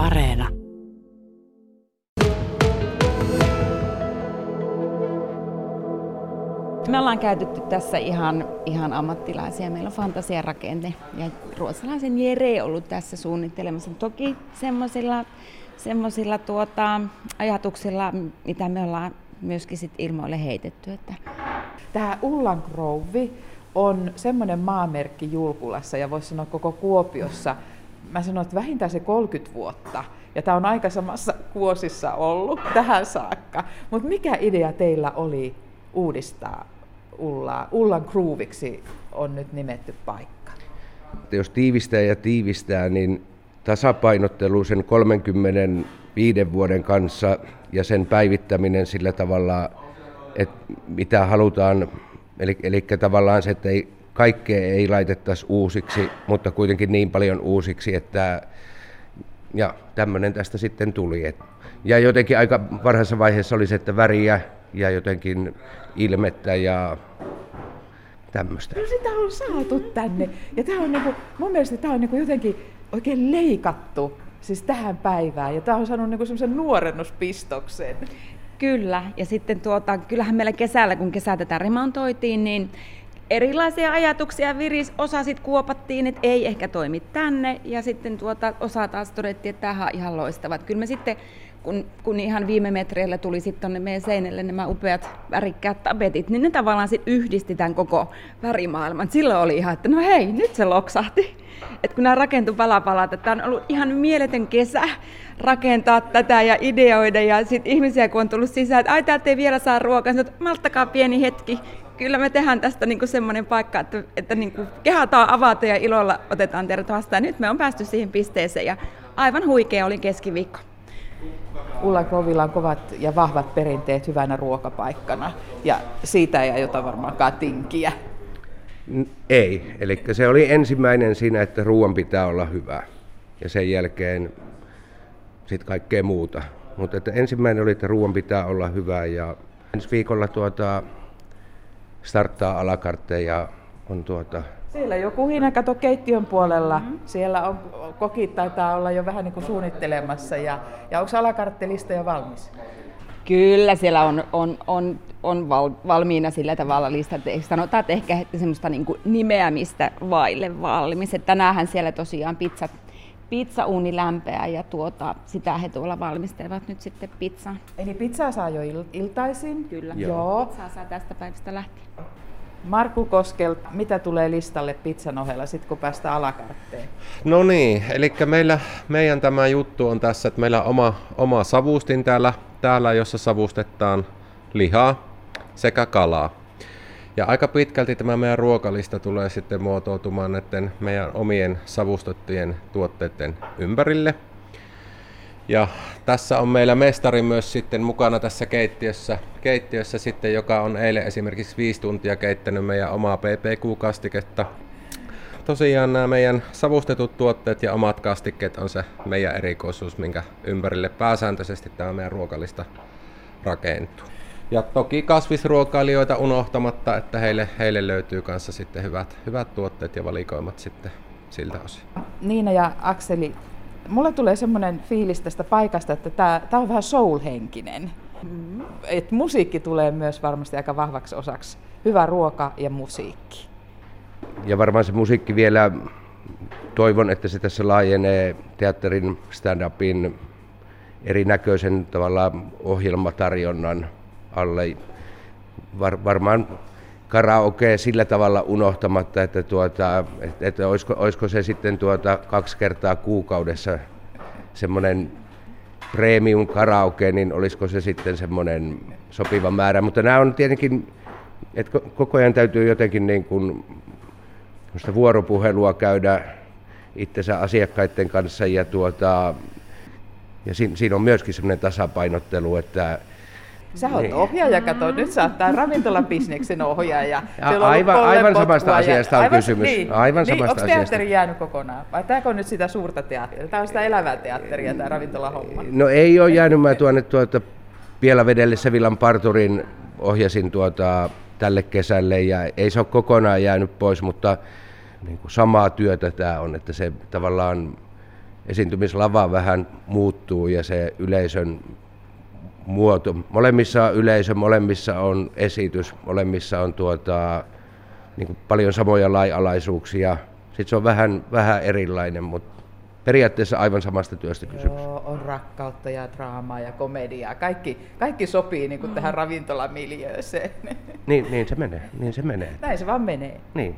Areena. Me ollaan käytetty tässä ihan, ihan ammattilaisia. Meillä on fantasiarakenne ja ruotsalaisen Jere on ollut tässä suunnittelemassa. Toki semmoisilla semmoisilla tuota, ajatuksilla, mitä me ollaan myöskin sit ilmoille heitetty. Että... Tämä Ullan Grove on semmoinen maamerkki Julkulassa ja voisi sanoa koko Kuopiossa. Mä sanoin, että vähintään se 30 vuotta. Ja tämä on aika samassa kuosissa ollut tähän saakka. Mutta mikä idea teillä oli uudistaa Ullaa? Ullan Grooviksi on nyt nimetty paikka. Jos tiivistää ja tiivistää, niin tasapainottelu sen 35 vuoden kanssa ja sen päivittäminen sillä tavalla, että mitä halutaan, eli, eli tavallaan se, että ei, kaikkea ei laitettaisi uusiksi, mutta kuitenkin niin paljon uusiksi, että ja tämmöinen tästä sitten tuli. Ja jotenkin aika varhaisessa vaiheessa oli se, että väriä ja jotenkin ilmettä ja tämmöistä. No sitä on saatu tänne. Ja tämä on niinku, mun mielestä tämä on niinku jotenkin oikein leikattu siis tähän päivään. Ja tämä on saanut niinku semmoisen nuorennuspistoksen. Kyllä, ja sitten tuota, kyllähän meillä kesällä, kun kesä tätä remontoitiin, niin erilaisia ajatuksia viris, osa sitten kuopattiin, että ei ehkä toimi tänne, ja sitten tuota, osa taas todettiin, että tämä on ihan loistava. Kyllä me sitten kun, kun ihan viime metreillä tuli sitten tuonne meidän seinälle nämä upeat värikkäät tapetit, niin ne tavallaan sitten yhdisti tämän koko värimaailman. Silloin oli ihan, että no hei, nyt se loksahti. Et kun nämä rakentui palapalat, että on ollut ihan mieletön kesä rakentaa tätä ja ideoida. Ja sitten ihmisiä, kun on tullut sisään, että ai täältä ei vielä saa ruokaa, niin että malttakaa pieni hetki. Kyllä me tehdään tästä niinku semmoinen paikka, että, että niinku kehataan avata ja ilolla otetaan teidät vastaan. Nyt me on päästy siihen pisteeseen ja aivan huikea oli keskiviikko. Ulla Krovilla on kovat ja vahvat perinteet hyvänä ruokapaikkana ja siitä ei aiota varmaankaan tinkiä. Ei, eli se oli ensimmäinen siinä, että ruoan pitää olla hyvä ja sen jälkeen sitten kaikkea muuta. Mutta että ensimmäinen oli, että ruoan pitää olla hyvä ja ensi viikolla tuota, starttaa alakartteja on tuota, siellä joku hina kato keittiön puolella. Mm-hmm. Siellä on kokit taitaa olla jo vähän niin kuin suunnittelemassa. Ja, ja onko alakarttelista jo valmis? Kyllä siellä on, on, on, on val, valmiina sillä tavalla listat. Sanotaan, että ehkä että semmoista niin kuin nimeämistä vaille valmis. Että tänäänhän siellä tosiaan pizzat, pizzauuni lämpeää ja tuota, sitä he tuolla valmistelevat nyt sitten pizzaa. Eli pizzaa saa jo il- iltaisin? Kyllä. Joo. Pizzaa saa tästä päivästä lähtien. Markku Koskel, mitä tulee listalle pizzan ohella sitten kun päästään alakartteen? No niin, eli meillä, meidän tämä juttu on tässä, että meillä on oma, oma savustin täällä, täällä, jossa savustetaan lihaa sekä kalaa. Ja aika pitkälti tämä meidän ruokalista tulee sitten muotoutumaan näiden meidän omien savustettujen tuotteiden ympärille. Ja tässä on meillä mestari myös sitten mukana tässä keittiössä, keittiössä sitten, joka on eilen esimerkiksi viisi tuntia keittänyt meidän omaa PPQ-kastiketta. Tosiaan nämä meidän savustetut tuotteet ja omat kastikkeet on se meidän erikoisuus, minkä ympärille pääsääntöisesti tämä meidän ruokalista rakentuu. Ja toki kasvisruokailijoita unohtamatta, että heille, heille löytyy kanssa sitten hyvät, hyvät tuotteet ja valikoimat sitten siltä osin. Niina ja Akseli, mulle tulee semmoinen fiilis tästä paikasta, että tämä, on vähän soul-henkinen. Mm. Et musiikki tulee myös varmasti aika vahvaksi osaksi. Hyvä ruoka ja musiikki. Ja varmaan se musiikki vielä, toivon, että se tässä laajenee teatterin, stand-upin erinäköisen tavalla ohjelmatarjonnan alle. Var, varmaan karaoke sillä tavalla unohtamatta, että, tuota, että, että olisiko, olisiko, se sitten tuota kaksi kertaa kuukaudessa semmoinen premium karaoke, niin olisiko se sitten semmoinen sopiva määrä. Mutta nämä on tietenkin, että koko ajan täytyy jotenkin niin kuin vuoropuhelua käydä itsensä asiakkaiden kanssa ja, tuota, ja siinä, on myöskin semmoinen tasapainottelu, että Sä oot niin. ohjaaja, kato, nyt sä oot tämän ravintolabisneksen ohjaaja. Ja aivan, aivan samasta asiasta on aivan, kysymys. Niin, aivan niin, samasta onko teatteri jäänyt kokonaan? Vai tämä on nyt sitä suurta teatteria? Tämä on sitä elävää teatteria, tämä ravintolahomma. No ei ole jäänyt. Mä tuonne tuota Pielavedelle Sevillan parturin ohjasin tuota, tälle kesälle ja ei se ole kokonaan jäänyt pois, mutta niin kuin samaa työtä tämä on, että se tavallaan esiintymislava vähän muuttuu ja se yleisön muoto. Molemmissa on yleisö, molemmissa on esitys, molemmissa on tuota, niin kuin paljon samoja laialaisuuksia. Sitten se on vähän, vähän erilainen, mutta periaatteessa aivan samasta työstä kysymys. Joo, on rakkautta ja draamaa ja komediaa. Kaikki, kaikki sopii niin kuin tähän ravintolamiljööseen. Niin, niin se menee, niin se menee. Näin se vaan menee. Niin.